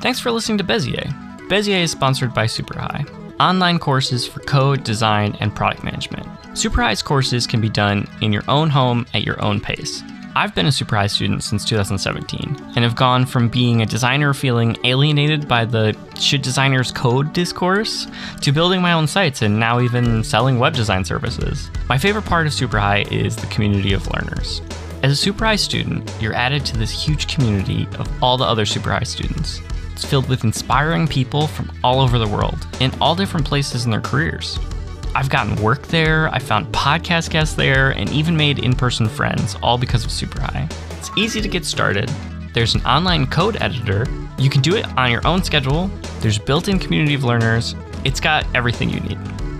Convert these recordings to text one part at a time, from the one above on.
Thanks for listening to Bezier. Bezier is sponsored by SuperHi, online courses for code, design, and product management. SuperHi's courses can be done in your own home at your own pace. I've been a SuperHi student since 2017 and have gone from being a designer feeling alienated by the should designers code discourse to building my own sites and now even selling web design services. My favorite part of SuperHi is the community of learners. As a SuperHi student, you're added to this huge community of all the other SuperHi students. It's filled with inspiring people from all over the world in all different places in their careers. I've gotten work there, I found podcast guests there, and even made in person friends, all because of SuperHi. It's easy to get started. There's an online code editor. You can do it on your own schedule. There's built in community of learners. It's got everything you need.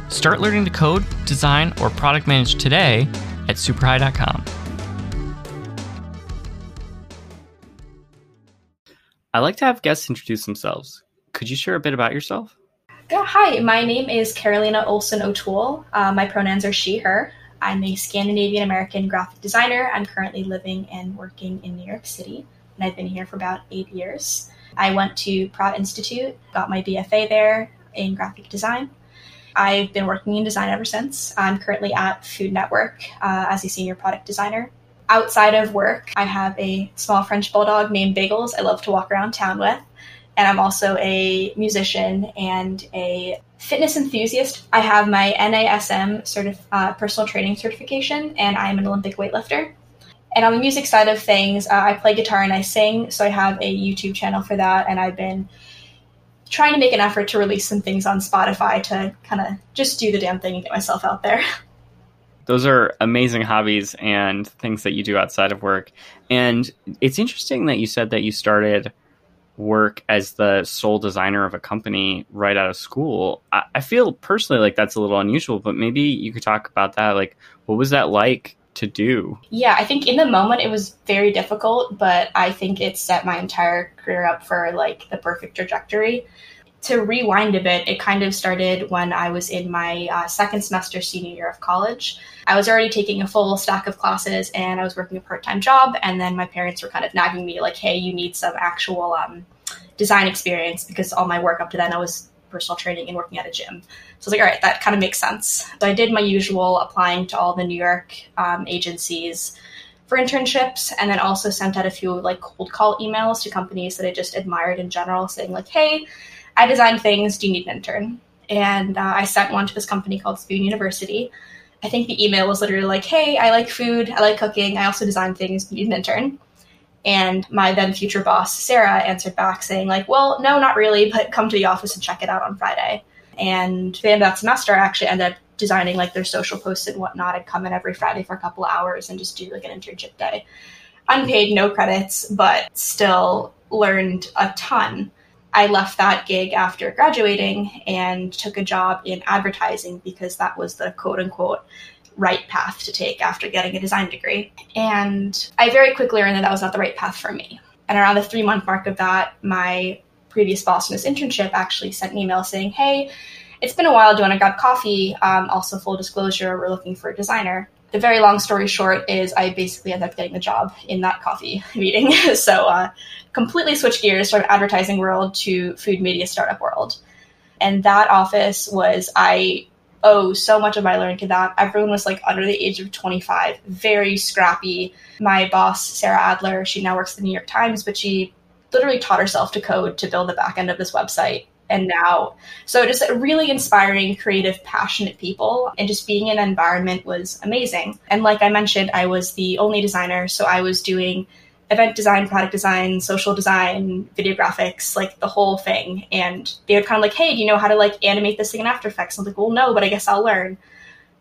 Start learning to code, design, or product manage today at superhi.com. I like to have guests introduce themselves. Could you share a bit about yourself? Yeah, hi, my name is Carolina Olson O'Toole. Uh, my pronouns are she, her. I'm a Scandinavian American graphic designer. I'm currently living and working in New York City, and I've been here for about eight years. I went to Pratt Institute, got my BFA there in graphic design. I've been working in design ever since. I'm currently at Food Network uh, as a senior product designer. Outside of work, I have a small French bulldog named Bagels I love to walk around town with and I'm also a musician and a fitness enthusiast. I have my NASM certif- uh, personal training certification, and I'm an Olympic weightlifter. And on the music side of things, uh, I play guitar and I sing, so I have a YouTube channel for that, and I've been trying to make an effort to release some things on Spotify to kind of just do the damn thing and get myself out there. Those are amazing hobbies and things that you do outside of work. And it's interesting that you said that you started work as the sole designer of a company right out of school. I, I, feel personally like that's a little unusual, but maybe you could talk about that. Like, what was that like to do? Yeah, I think in the moment it was very difficult, but I think it set my entire career up for like the perfect trajectory. To rewind a bit, it kind of started when I was in my uh, second semester senior year of college. I was already taking a full stack of classes and I was working a part time job. And then my parents were kind of nagging me, like, hey, you need some actual um, design experience because all my work up to then I was personal training and working at a gym. So I was like, all right, that kind of makes sense. So I did my usual applying to all the New York um, agencies for internships and then also sent out a few like cold call emails to companies that I just admired in general saying like, hey, I design things. Do you need an intern? And uh, I sent one to this company called Spoon University. I think the email was literally like, hey, I like food, I like cooking, I also design things, do you need an intern? And my then future boss, Sarah, answered back saying, like, well, no, not really, but come to the office and check it out on Friday. And the end of that semester, I actually ended up designing like their social posts and whatnot. I'd come in every Friday for a couple hours and just do like an internship day. Unpaid, no credits, but still learned a ton. I left that gig after graduating and took a job in advertising because that was the quote unquote right path to take after getting a design degree. And I very quickly learned that that was not the right path for me. And around the three month mark of that, my previous boss in this internship actually sent an email saying, Hey, it's been a while. Do you want to grab coffee? Um, also, full disclosure, we're looking for a designer. The very long story short is I basically ended up getting the job in that coffee meeting. so, uh, completely switched gears from advertising world to food media startup world. And that office was, I owe so much of my learning to that. Everyone was like under the age of 25, very scrappy. My boss, Sarah Adler, she now works at the New York Times, but she literally taught herself to code to build the back end of this website. And now, so just really inspiring, creative, passionate people, and just being in an environment was amazing. And like I mentioned, I was the only designer, so I was doing event design, product design, social design, video graphics, like the whole thing. And they were kind of like, hey, do you know how to like animate this thing in After Effects? I was like, well, no, but I guess I'll learn.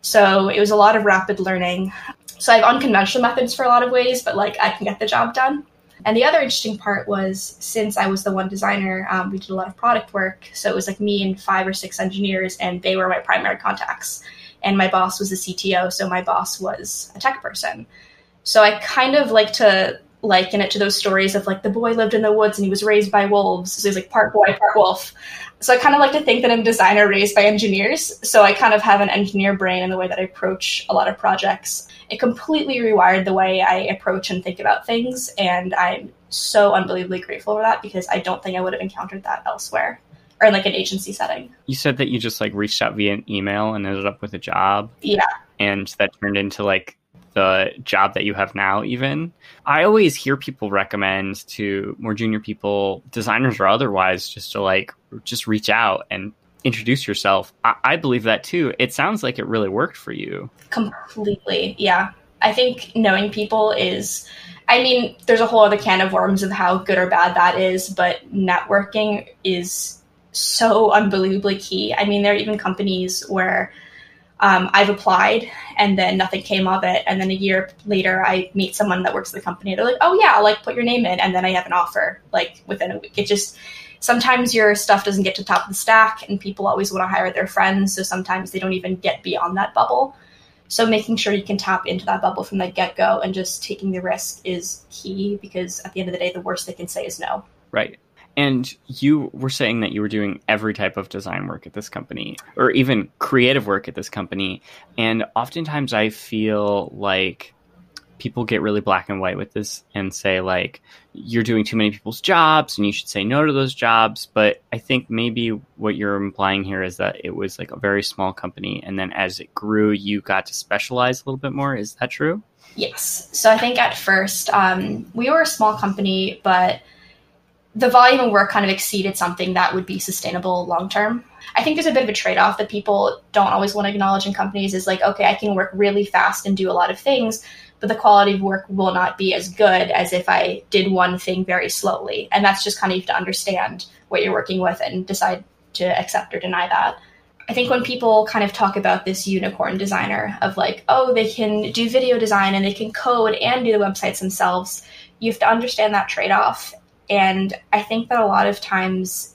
So it was a lot of rapid learning. So I have unconventional methods for a lot of ways, but like I can get the job done. And the other interesting part was since I was the one designer, um, we did a lot of product work. So it was like me and five or six engineers, and they were my primary contacts. And my boss was the CTO, so my boss was a tech person. So I kind of like to liken it to those stories of like the boy lived in the woods and he was raised by wolves. So he's like part boy, part wolf. So I kind of like to think that I'm a designer raised by engineers. So I kind of have an engineer brain in the way that I approach a lot of projects. It completely rewired the way I approach and think about things. And I'm so unbelievably grateful for that because I don't think I would have encountered that elsewhere or in like an agency setting. You said that you just like reached out via an email and ended up with a job. Yeah. And that turned into like the job that you have now even i always hear people recommend to more junior people designers or otherwise just to like just reach out and introduce yourself. I, I, believe that too. It sounds like it really worked for you. Completely yeah. I think knowing people is i mean there's a whole other can of worms of how good or bad that is but networking is so unbelievably key. I mean there are even companies where um, I've applied and then nothing came of it. And then a year later, I meet someone that works at the company. They're like, oh, yeah, I'll like put your name in. And then I have an offer like within a week. It just, sometimes your stuff doesn't get to the top of the stack and people always want to hire their friends. So sometimes they don't even get beyond that bubble. So making sure you can tap into that bubble from the get go and just taking the risk is key because at the end of the day, the worst they can say is no. Right. And you were saying that you were doing every type of design work at this company, or even creative work at this company. And oftentimes I feel like people get really black and white with this and say, like, you're doing too many people's jobs and you should say no to those jobs. But I think maybe what you're implying here is that it was like a very small company. And then as it grew, you got to specialize a little bit more. Is that true? Yes. So I think at first, um, we were a small company, but the volume of work kind of exceeded something that would be sustainable long term. I think there's a bit of a trade off that people don't always want to acknowledge in companies is like, okay, I can work really fast and do a lot of things, but the quality of work will not be as good as if I did one thing very slowly. And that's just kind of you have to understand what you're working with and decide to accept or deny that. I think when people kind of talk about this unicorn designer of like, oh, they can do video design and they can code and do the websites themselves, you have to understand that trade off and I think that a lot of times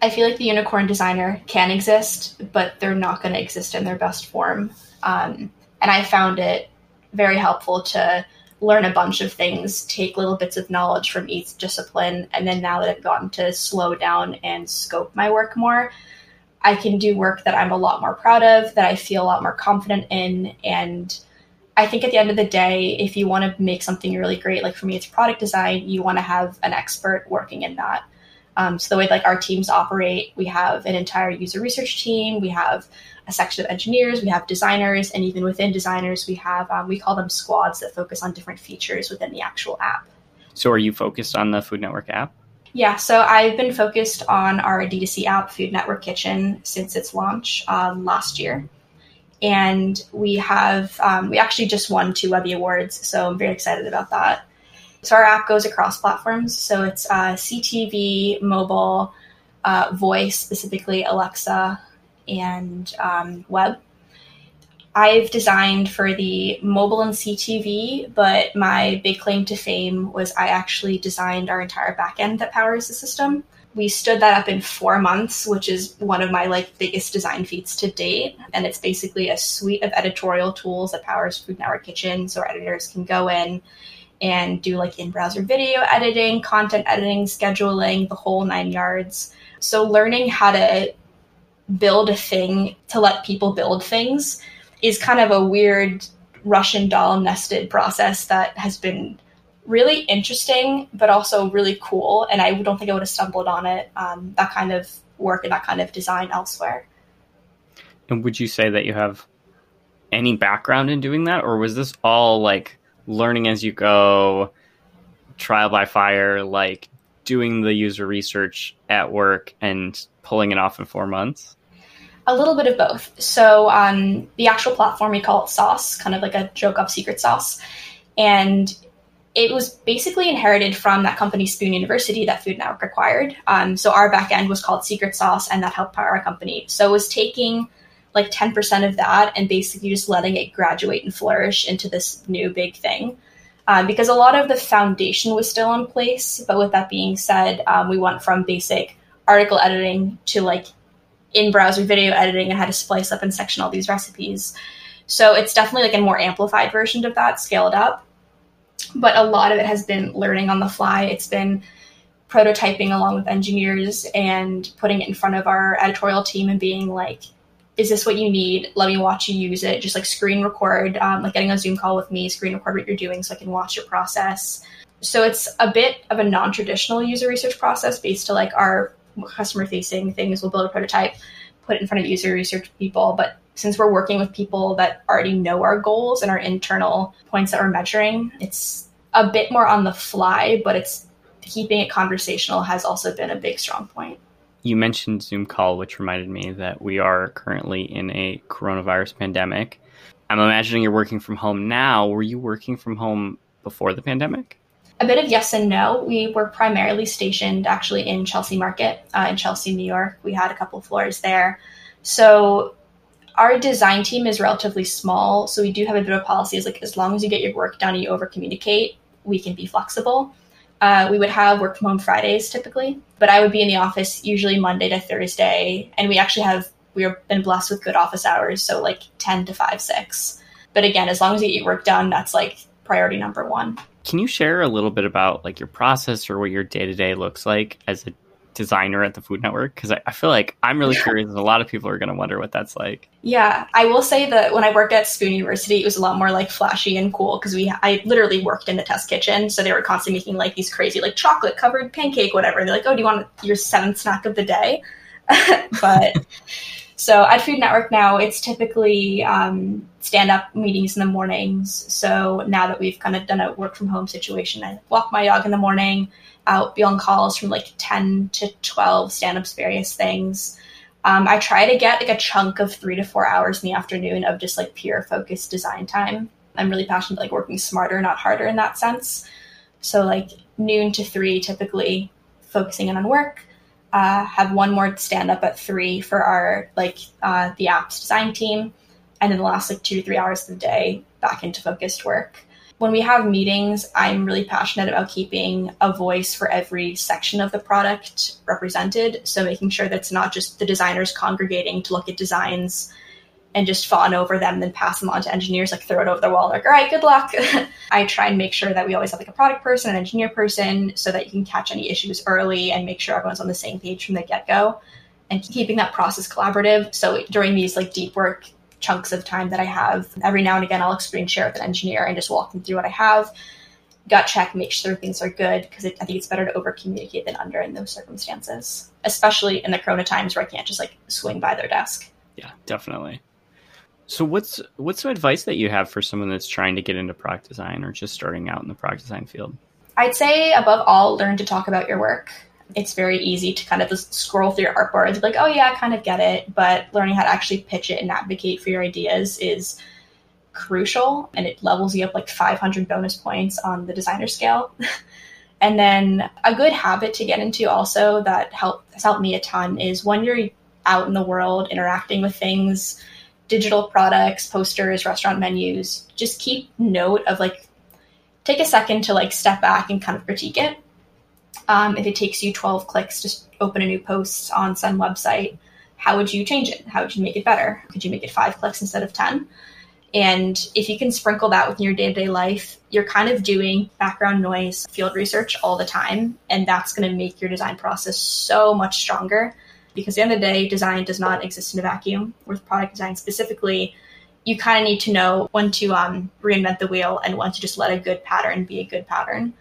I feel like the unicorn designer can exist, but they're not going to exist in their best form. Um, and I found it very helpful to learn a bunch of things, take little bits of knowledge from each discipline, and then now that I've gotten to slow down and scope my work more, I can do work that I'm a lot more proud of, that I feel a lot more confident in, and I think at the end of the day, if you want to make something really great, like for me, it's product design, you want to have an expert working in that. Um, so the way like our teams operate, we have an entire user research team, we have a section of engineers, we have designers, and even within designers, we have um, we call them squads that focus on different features within the actual app. So are you focused on the Food Network app? Yeah, so I've been focused on our D2C app, Food Network Kitchen, since its launch um, last year and we have um, we actually just won two Webby awards, so I'm very excited about that. So our app goes across platforms, so it's uh, CTV, mobile, uh, voice, specifically Alexa, and um, web. I've designed for the mobile and CTV, but my big claim to fame was I actually designed our entire backend that powers the system we stood that up in four months, which is one of my like biggest design feats to date. And it's basically a suite of editorial tools that powers Food Network Kitchen, so editors can go in and do like in-browser video editing, content editing, scheduling, the whole nine yards. So learning how to build a thing to let people build things is kind of a weird Russian doll nested process that has been really interesting, but also really cool. And I don't think I would have stumbled on it, um, that kind of work and that kind of design elsewhere. And would you say that you have any background in doing that, or was this all like learning as you go, trial by fire, like doing the user research at work and pulling it off in four months? A little bit of both. So, um, the actual platform, we call it Sauce, kind of like a joke of secret sauce. And it was basically inherited from that company Spoon University that Food Network acquired. Um, so our backend was called Secret Sauce, and that helped power our company. So it was taking like 10% of that and basically just letting it graduate and flourish into this new big thing. Um, because a lot of the foundation was still in place. But with that being said, um, we went from basic article editing to like in browser video editing and how to splice up and section all these recipes. So it's definitely like a more amplified version of that, scaled up but a lot of it has been learning on the fly. It's been prototyping along with engineers and putting it in front of our editorial team and being like, is this what you need? Let me watch you use it. Just like screen record, um, like getting a Zoom call with me, screen record what you're doing so I can watch your process. So it's a bit of a non-traditional user research process based to like our customer facing things. We'll build a prototype, put in front of user research people, but since we're working with people that already know our goals and our internal points that we're measuring, it's a bit more on the fly, but it's keeping it conversational has also been a big strong point. You mentioned Zoom call, which reminded me that we are currently in a coronavirus pandemic. I'm imagining you're working from home now. Were you working from home before the pandemic? A bit of yes and no. We were primarily stationed actually in Chelsea Market uh, in Chelsea, New York. We had a couple floors there. So our design team is relatively small. So we do have a bit of policies like as long as you get your work done and you over communicate, we can be flexible. Uh, we would have work from home Fridays typically, but I would be in the office usually Monday to Thursday. And we actually have, we've been blessed with good office hours. So like 10 to 5, 6. But again, as long as you get your work done, that's like priority number one. Can you share a little bit about like your process or what your day to day looks like as a designer at the Food Network? Because I, I, feel like I'm really curious, and a lot of people are going to wonder what that's like. Yeah, I will say that when I worked at Spoon University, it was a lot more like flashy and cool because we I literally worked in the test kitchen, so they were constantly making like these crazy like chocolate covered pancake, whatever. They're like, oh, do you want your seventh snack of the day? but so at Food Network now, it's typically um, stand up meetings in the mornings. So now that we've kind of done a work from home situation, I walk my dog in the morning, out, be on calls from like 10 to 12 stand ups, various things. Um, I try to get like a chunk of three to four hours in the afternoon of just like pure focused design time. I'm really passionate like working smarter, not harder in that sense. So like noon to three, typically focusing in on work uh, have one more stand up at three for our like uh, the apps design team, and then the last like two to three hours of the day back into focused work. When we have meetings, I'm really passionate about keeping a voice for every section of the product represented. So making sure that's not just the designers congregating to look at designs and just fawn over them, then pass them on to engineers, like throw it over the wall, like, all right, good luck. I try and make sure that we always have like a product person, an engineer person, so that you can catch any issues early and make sure everyone's on the same page from the get go and keeping that process collaborative. So during these like deep work chunks of time that I have, every now and again, I'll screen share with an engineer and just walk them through what I have. Gut check, make sure things are good because I think it's better to over communicate than under in those circumstances, especially in the Corona times where I can't just like swing by their desk. Yeah, definitely. So what's what's some advice that you have for someone that's trying to get into product design or just starting out in the product design field? I'd say above all, learn to talk about your work. It's very easy to kind of just scroll through your artboard and be like, oh yeah, I kind of get it. But learning how to actually pitch it and advocate for your ideas is crucial and it levels you up like 500 bonus points on the designer scale. and then a good habit to get into also that help, has helped me a ton is when you're out in the world interacting with things, digital products, posters, restaurant menus, just keep note of like, take a second to like step back and kind of critique it. Um, if it takes you 12 clicks to open a new post on some website, how would you change it? How would you make it better? Could you make it five clicks instead of 10? And if you can sprinkle that within your day to day life, you're kind of doing background noise field research all the time. And that's going to make your design process so much stronger because at the end of the day, design does not exist in a vacuum. With product design specifically, you kind of need to know when to um, reinvent the wheel and when to just let a good pattern be a good pattern.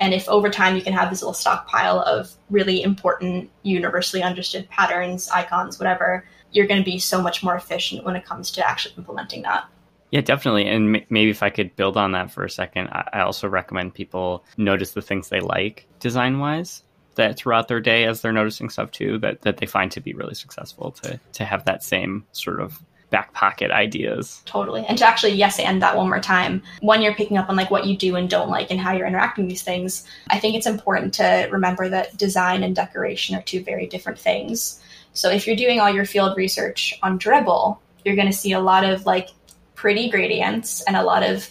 And if over time you can have this little stockpile of really important, universally understood patterns, icons, whatever, you're going to be so much more efficient when it comes to actually implementing that. Yeah, definitely. And m- maybe if I could build on that for a second, I, I also recommend people notice the things they like design wise that throughout their day as they're noticing stuff too that, that they find to be really successful to to have that same sort of back pocket ideas. Totally. And to actually yes and that one more time. When you're picking up on like what you do and don't like and how you're interacting with these things, I think it's important to remember that design and decoration are two very different things. So if you're doing all your field research on Dribbble, you're going to see a lot of like pretty gradients and a lot of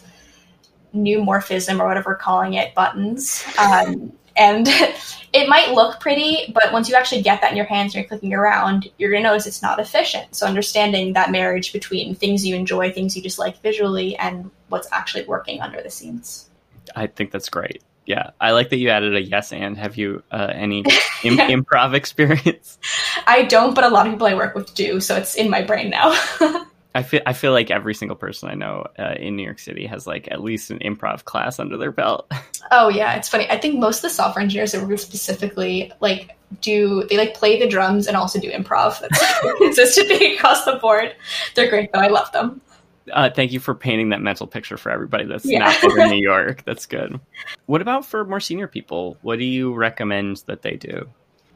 neumorphism or whatever we're calling it buttons. Um, and it might look pretty, but once you actually get that in your hands and you're clicking around, you're going to notice it's not efficient. So understanding that marriage between things you enjoy, things you just like visually, and what's actually working under the scenes. I think that's great. Yeah, I like that you added a yes and. Have you uh, any Im- improv experience? I don't, but a lot of people I work with do, so it's in my brain now. I feel I feel like every single person I know uh, in New York City has like at least an improv class under their belt. Oh yeah, it's funny. I think most of the software engineers that work specifically like do they like play the drums and also do improv. That's consistently across the board. They're great though. I love them. Uh, thank you for painting that mental picture for everybody that's Yeah. not from New York. That's good. What about for more senior people? What do you recommend that they do?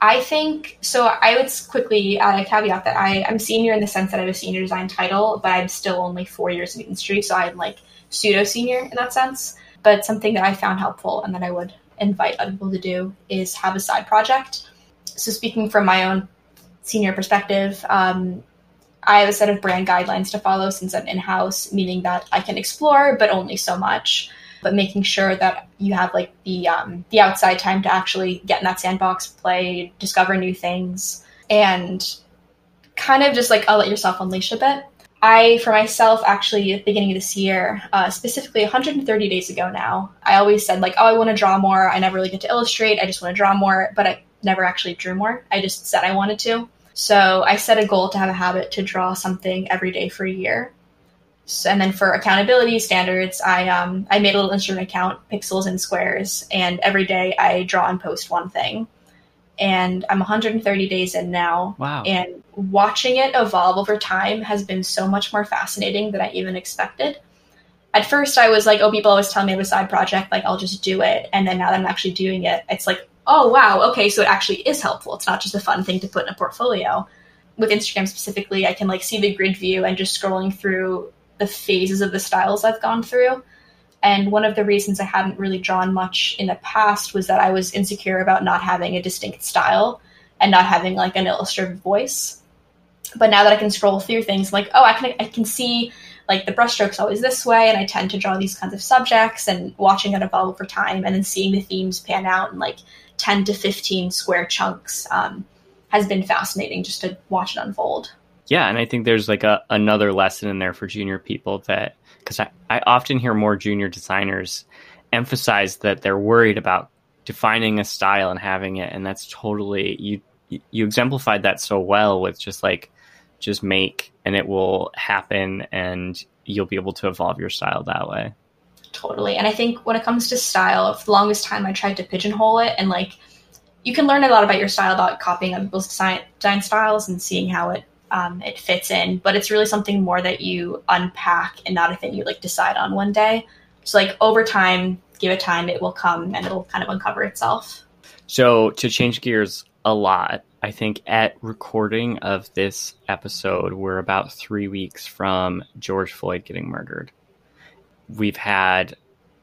I think so. I would quickly add a caveat that I, I'm senior in the sense that I have a senior design title, but I'm still only four years in the industry, so I'm like pseudo senior in that sense. But something that I found helpful and that I would invite other people to do is have a side project. So, speaking from my own senior perspective, um, I have a set of brand guidelines to follow since I'm in house, meaning that I can explore, but only so much. But making sure that you have like the um, the outside time to actually get in that sandbox, play, discover new things, and kind of just like I'll let yourself unleash a bit. I, for myself, actually, at the beginning of this year, uh, specifically 130 days ago now, I always said, like, oh, I want to draw more. I never really get to illustrate. I just want to draw more, but I never actually drew more. I just said I wanted to. So I set a goal to have a habit to draw something every day for a year. And then for accountability standards, I um, I made a little Instagram account, pixels and squares, and every day I draw and post one thing. And I'm 130 days in now, Wow. and watching it evolve over time has been so much more fascinating than I even expected. At first, I was like, oh, people always tell me I have a side project, like, I'll just do it. And then now that I'm actually doing it, it's like, oh, wow, okay, so it actually is helpful. It's not just a fun thing to put in a portfolio. With Instagram specifically, I can like see the grid view and just scrolling through the phases of the styles I've gone through. And one of the reasons I hadn't really drawn much in the past was that I was insecure about not having a distinct style and not having like an illustrative voice. But now that I can scroll through things, like oh, I can I can see like the brushstrokes always this way, and I tend to draw these kinds of subjects, and watching it evolve over time, and then seeing the themes pan out in like ten to fifteen square chunks um, has been fascinating just to watch it unfold. Yeah, and I think there's like a another lesson in there for junior people that because I, I often hear more junior designers emphasize that they're worried about defining a style and having it, and that's totally you you exemplified that so well with just like just make and it will happen and you'll be able to evolve your style that way. Totally. And I think when it comes to style, for the longest time I tried to pigeonhole it and like you can learn a lot about your style about copying other people's design, design styles and seeing how it um, it fits in. But it's really something more that you unpack and not a thing you like decide on one day. So like over time, give it time, it will come and it'll kind of uncover itself. So to change gears a lot, I think at recording of this episode, we're about three weeks from George Floyd getting murdered. We've had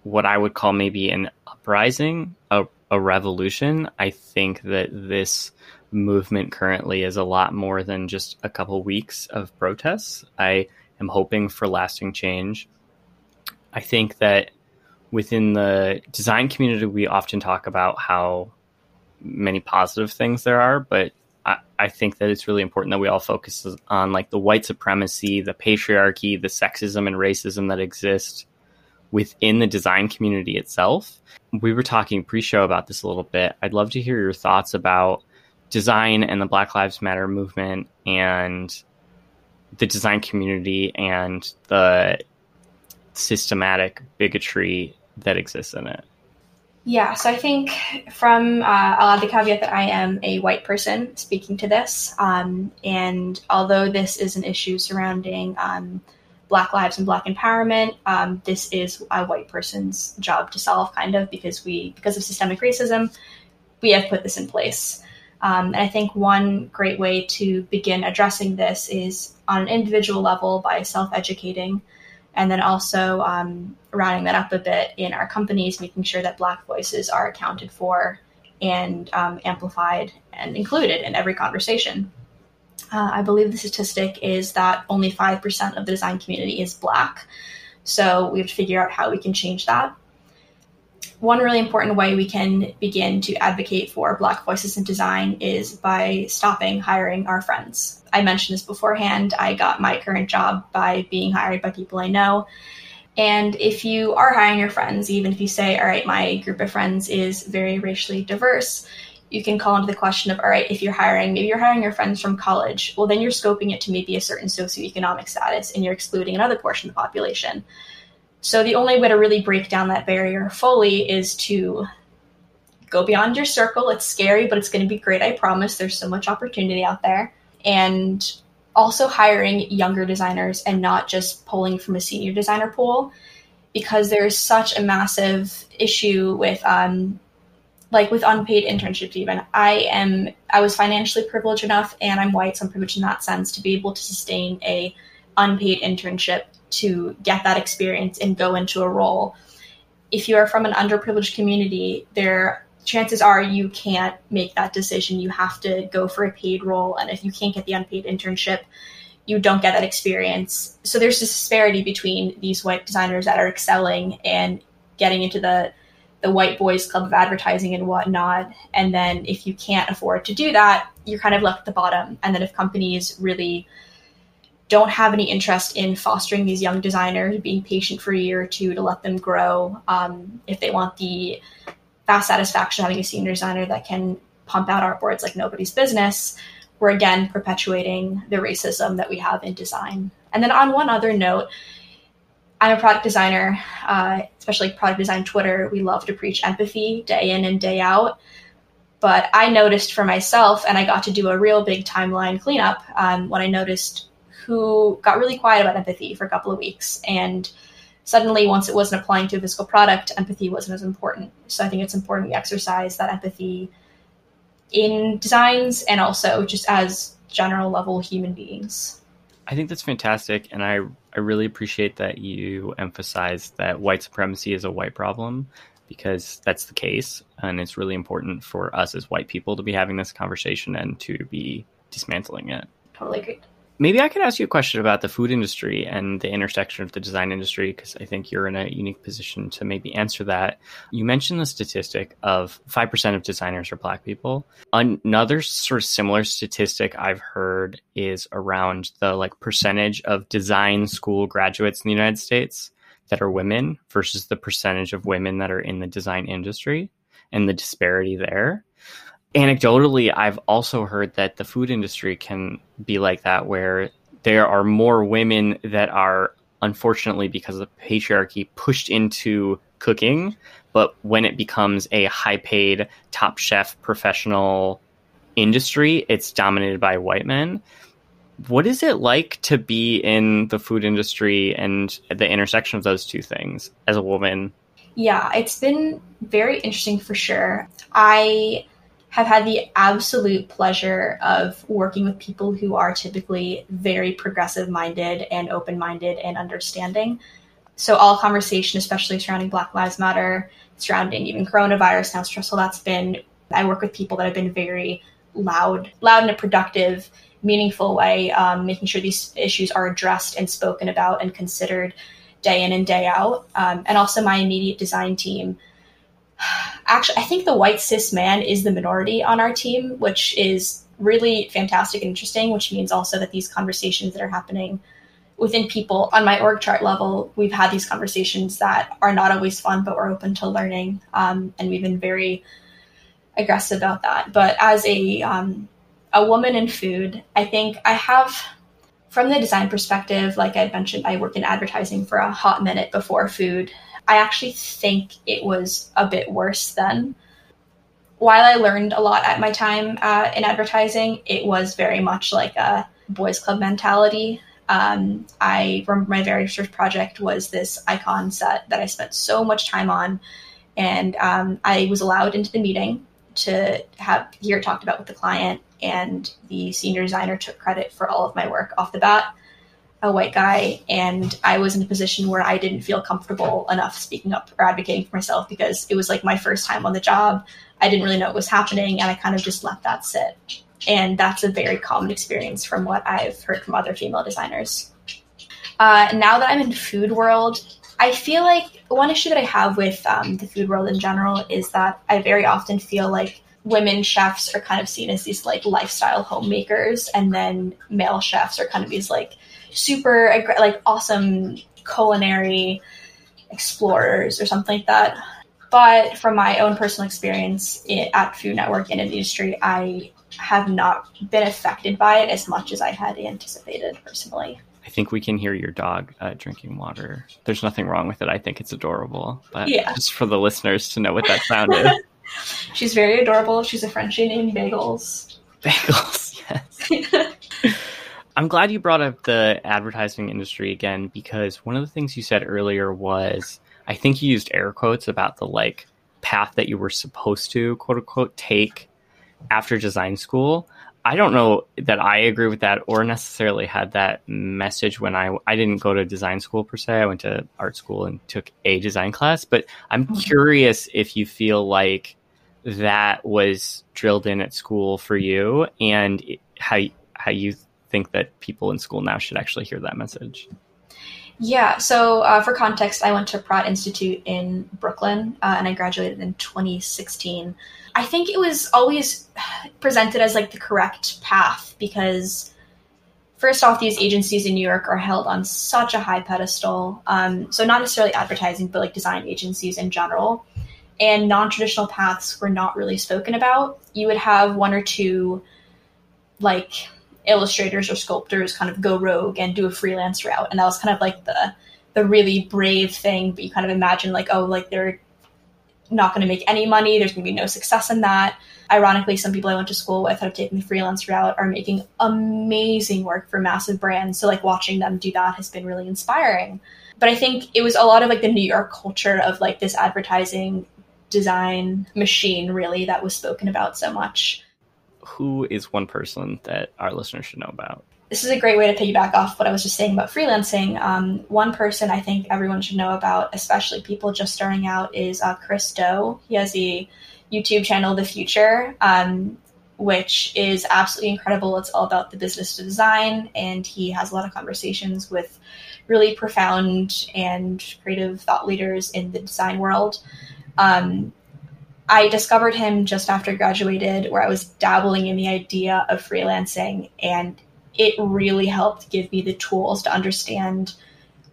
what I would call maybe an uprising, a, a revolution. I think that this movement currently is a lot more than just a couple weeks of protests. I am hoping for lasting change. I think that within the design community, we often talk about how many positive things there are, but I, I think that it's really important that we all focus on like the white supremacy, the patriarchy, the sexism and racism that exist within the design community itself. We were talking pre-show about this a little bit. I'd love to hear your thoughts about design and the Black Lives Matter movement and the design community and the systematic bigotry that exists in it. Yeah, so I think from uh, I'll add the caveat that I am a white person speaking to this, um, and although this is an issue surrounding um, Black lives and Black empowerment, um, this is a white person's job to solve, kind of because we because of systemic racism, we have put this in place. Um, and I think one great way to begin addressing this is on an individual level by self educating and then also um, rounding that up a bit in our companies, making sure that Black voices are accounted for and um, amplified and included in every conversation. Uh, I believe the statistic is that only 5% of the design community is Black. So we have to figure out how we can change that. One really important way we can begin to advocate for Black voices in design is by stopping hiring our friends. I mentioned this beforehand. I got my current job by being hired by people I know. And if you are hiring your friends, even if you say, all right, my group of friends is very racially diverse, you can call into the question of all right if you're hiring maybe you're hiring your friends from college well then you're scoping it to maybe a certain socioeconomic status and you're excluding another portion of the population so the only way to really break down that barrier fully is to go beyond your circle. It's scary but it's going to be great i promise. There's so much opportunity out there. And also hiring younger designers and not just pulling from a senior designer pool because there's such a massive issue with um, like with unpaid internships even. I am i was financially privileged enough and i'm white so i'm privileged in that sense to be able to sustain a unpaid internship to get that experience and go into a role if you are from an underprivileged community there chances are you can't make that decision you have to go for a paid role and if you can't get the unpaid internship you don't get that experience so there's this disparity between these white designers that are excelling and getting into the the white boys club of advertising and whatnot. And then if you can't afford to do that, you're kind of left at the bottom. And then if companies really don't have any interest in fostering these young designers, being patient for a year or two to let them grow, um, if they want the fast satisfaction of having a senior designer that can pump out artboards like nobody's business, we're again perpetuating the racism that we have in design. And then on one other note, I'm a product designer, uh, especially product design Twitter. We love to preach empathy day in and day out. But I noticed for myself, and I got to do a real big timeline cleanup um, when I noticed who got really quiet about empathy for a couple of weeks. And suddenly, once it wasn't applying to a physical product, empathy wasn't as important. So I think it's important we exercise that empathy in designs and also just as general level human beings. I think that's fantastic, and I I really appreciate that you emphasize that white supremacy is a white problem because that's the case, and it's really important for us as white people to be having this conversation and to be dismantling it. Totally agree. Maybe I could ask you a question about the food industry and the intersection of the design industry, because I think you're in a unique position to maybe answer that. You mentioned the statistic of 5% of designers are black people. Another sort of similar statistic I've heard is around the like percentage of design school graduates in the United States that are women versus the percentage of women that are in the design industry and the disparity there anecdotally, I've also heard that the food industry can be like that, where there are more women that are unfortunately because of the patriarchy pushed into cooking. But when it becomes a high paid top chef professional industry it's dominated by white men. What is it like to be in the food industry and the intersection of those two things as a woman? Yeah it's been very interesting for sure. I have had the absolute pleasure of working with people who are typically very progressive minded and open minded and understanding. So, all conversation, especially surrounding Black Lives Matter, surrounding even coronavirus, how stressful that's been. I work with people that have been very loud, loud in a productive, meaningful way, um, making sure these issues are addressed and spoken about and considered day in and day out. Um, and also, my immediate design team actually, I think the white cis man is the minority on our team, which is really fantastic and interesting, which means also that these conversations that are happening within people on my org chart level, we've had these conversations that are not always fun, but we're open to learning. Um, and we've been very aggressive about that. But as a, um, a woman in food, I think I have, from the design perspective, like I mentioned, I worked in advertising for a hot minute before food. I actually think it was a bit worse then. While I learned a lot at my time uh, in advertising, it was very much like a boys' club mentality. Um, I remember my very first project was this icon set that I spent so much time on, and um, I was allowed into the meeting to have hear it talked about with the client, and the senior designer took credit for all of my work off the bat a white guy and I was in a position where I didn't feel comfortable enough speaking up or advocating for myself because it was like my first time on the job. I didn't really know what was happening and I kind of just let that sit. And that's a very common experience from what I've heard from other female designers. Uh, now that I'm in food world, I feel like one issue that I have with um, the food world in general is that I very often feel like women chefs are kind of seen as these like lifestyle homemakers, and then male chefs are kind of these like super like awesome culinary explorers or something like that. But from my own personal experience at Food Network and in the industry, I have not been affected by it as much as I had anticipated personally. I think we can hear your dog uh, drinking water. There's nothing wrong with it. I think it's adorable. But yeah. just for the listeners to know what that sound is. She's very adorable. She's a Frenchie named Bagels. Bagels, yes. I'm glad you brought up the advertising industry again because one of the things you said earlier was I think you used air quotes about the like path that you were supposed to quote unquote take after design school. I don't know that I agree with that or necessarily had that message when I I didn't go to design school per se. I went to art school and took a design class, but I'm mm-hmm. curious if you feel like that was drilled in at school for you and how how you think that people in school now should actually hear that message. Yeah, so uh, for context, I went to Pratt Institute in Brooklyn uh, and I graduated in 2016. I think it was always presented as like the correct path because, first off, these agencies in New York are held on such a high pedestal. Um, so, not necessarily advertising, but like design agencies in general. And non traditional paths were not really spoken about. You would have one or two like illustrators or sculptors kind of go rogue and do a freelance route. And that was kind of like the the really brave thing but you kind of imagine like oh like they're not going to make any money. There's going to be no success in that. Ironically some people i went to school with have taken the freelance route are making amazing work for massive brands. So like watching them do that has been really inspiring. But i think it was a lot of like the new york culture of like this advertising design machine really that was spoken about so much who is one person that our listeners should know about? This is a great way to piggyback off what I was just saying about freelancing. Um, one person I think everyone should know about, especially people just starting out, is uh, Chris Do. He has a YouTube channel, The Future, um, which is absolutely incredible. It's all about the business design, and he has a lot of conversations with really profound and creative thought leaders in the design world. Um, I discovered him just after graduated, where I was dabbling in the idea of freelancing, and it really helped give me the tools to understand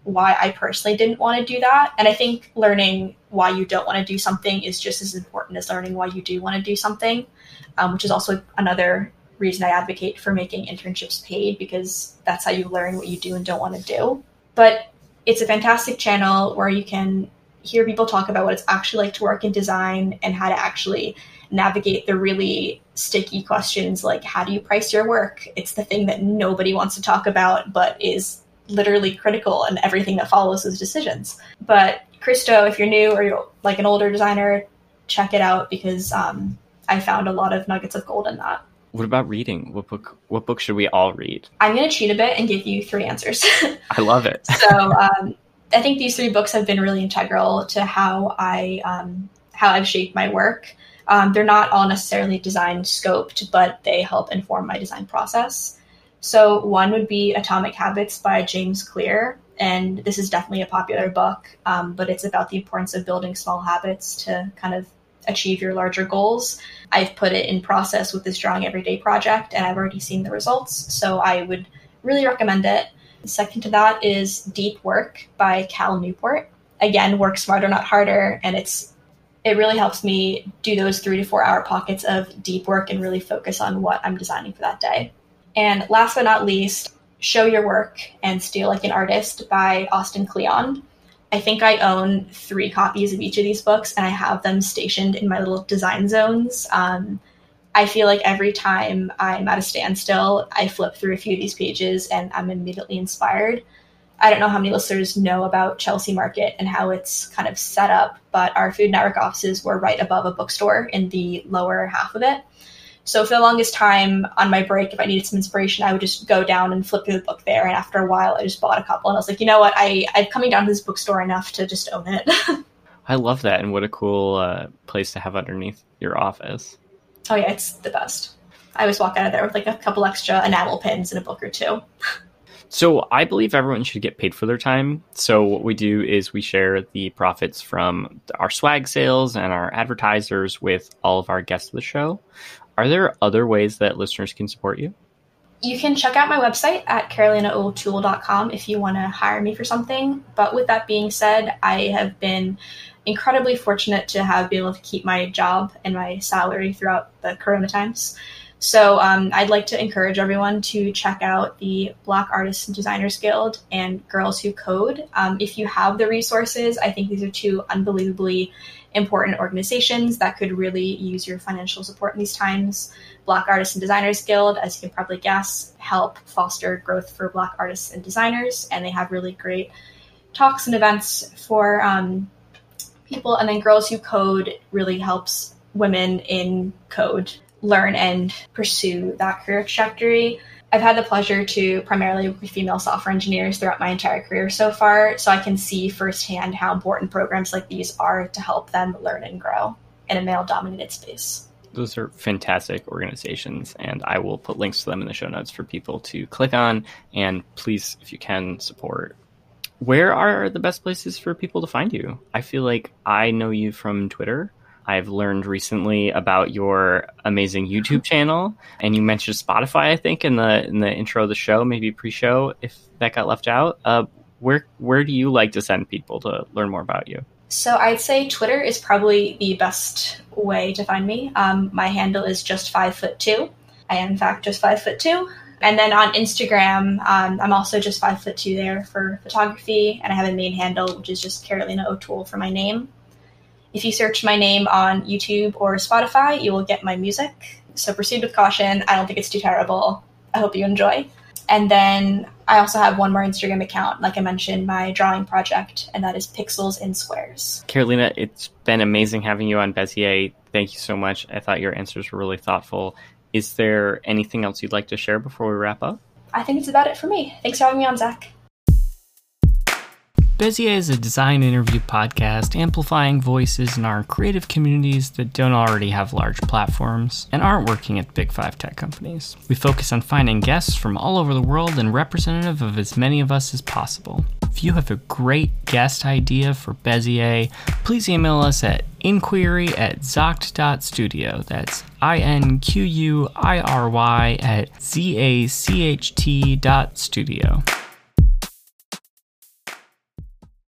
why I personally didn't want to do that. And I think learning why you don't want to do something is just as important as learning why you do want to do something, um, which is also another reason I advocate for making internships paid because that's how you learn what you do and don't want to do. But it's a fantastic channel where you can hear people talk about what it's actually like to work in design and how to actually navigate the really sticky questions like how do you price your work? It's the thing that nobody wants to talk about, but is literally critical in everything that follows those decisions. But Chris Do, if you're new or you're like an older designer, check it out because um, I found a lot of nuggets of gold in that. What about reading? What book? What book should we all read? I'm going to cheat a bit and give you three answers. I love it. so um, I think these three books have been really integral to how I um, how I've shaped my work. Um, they're not all necessarily design scoped, but they help inform my design process. So one would be Atomic Habits by James Clear, and this is definitely a popular book, um, but it's about the importance of building small habits to kind of achieve your larger goals. I've put it in process with this drawing everyday project, and I've already seen the results. So I would really recommend it. Second to that is Deep Work by Cal Newport. Again, work smarter, not harder, and it's it really helps me do those three to four hour pockets of deep work and really focus on what I'm designing for that day. And last but not least, Show Your Work and Steal Like an Artist by Austin Kleon. I think I own three copies of each of these books and I have them stationed in my little design zones. Um, I feel like every time I'm at a standstill, I flip through a few of these pages and I'm immediately inspired. I don't know how many listeners know about Chelsea Market and how it's kind of set up, but our Food Network offices were right above a bookstore in the lower half of it. So for the longest time on my break, if I needed some inspiration, I would just go down and flip through the book there. And after a while, I just bought a couple, and I was like, you know what, I I'm coming down to this bookstore enough to just own it. I love that, and what a cool uh, place to have underneath your office. Oh yeah, it's the best. I always walk out of there with like a couple extra enamel pins and a book or two. So I believe everyone should get paid for their time. So what we do is we share the profits from our swag sales and our advertisers with all of our guests of the show. Are there other ways that listeners can support you? You can check out my website at carolinaotoole.com if you want to hire me for something. But with that being said, I have been incredibly fortunate to have been able to keep my job and my salary throughout the corona times. So um, I'd like to encourage everyone to check out the Black Artists and Designers Guild and Girls Who Code. Um, if you have the resources, I think these are two unbelievably important organizations that could really use your financial support in these times. Black Artists and Designers Guild, as you can probably guess, help foster growth for Black artists and designers, and they have really great talks and events for um, people. And then Girls Who Code really helps women in code learn and pursue that career trajectory. I've had the pleasure to primarily work with female software engineers throughout my entire career so far, so I can see firsthand how important programs like these are to help them learn and grow in a male dominated space. Those are fantastic organizations, and I will put links to them in the show notes for people to click on. And please, if you can, support. Where are the best places for people to find you? I feel like I know you from Twitter I've learned recently about your amazing YouTube channel, and you mentioned Spotify, I think, in the in the intro of the show, maybe pre-show, if that got left out. Uh, where where do you like to send people to learn more about you? So I'd say Twitter is probably the best way to find me. Um, my handle is just five foot two. I am in fact just five foot two. And then on Instagram, um, I'm also just five foot two there for photography, and I have a main handle which is just Carolina O'Toole for my name. If you search my name on YouTube or Spotify, you will get my music. So proceed with caution. I don't think it's too terrible. I hope you enjoy. And then I also have one more Instagram account, like I mentioned, my drawing project, and that is Pixels in Squares. Carolina, it's been amazing having you on Bezier. Thank you so much. I thought your answers were really thoughtful. Is there anything else you'd like to share before we wrap up? I think it's about it for me. Thanks for having me on, Zach. Bezier is a design interview podcast amplifying voices in our creative communities that don't already have large platforms and aren't working at big five tech companies. We focus on finding guests from all over the world and representative of as many of us as possible. If you have a great guest idea for Bezier, please email us at inquiry at zacht.studio. That's I N Q U I R Y at Z A C H T dot studio.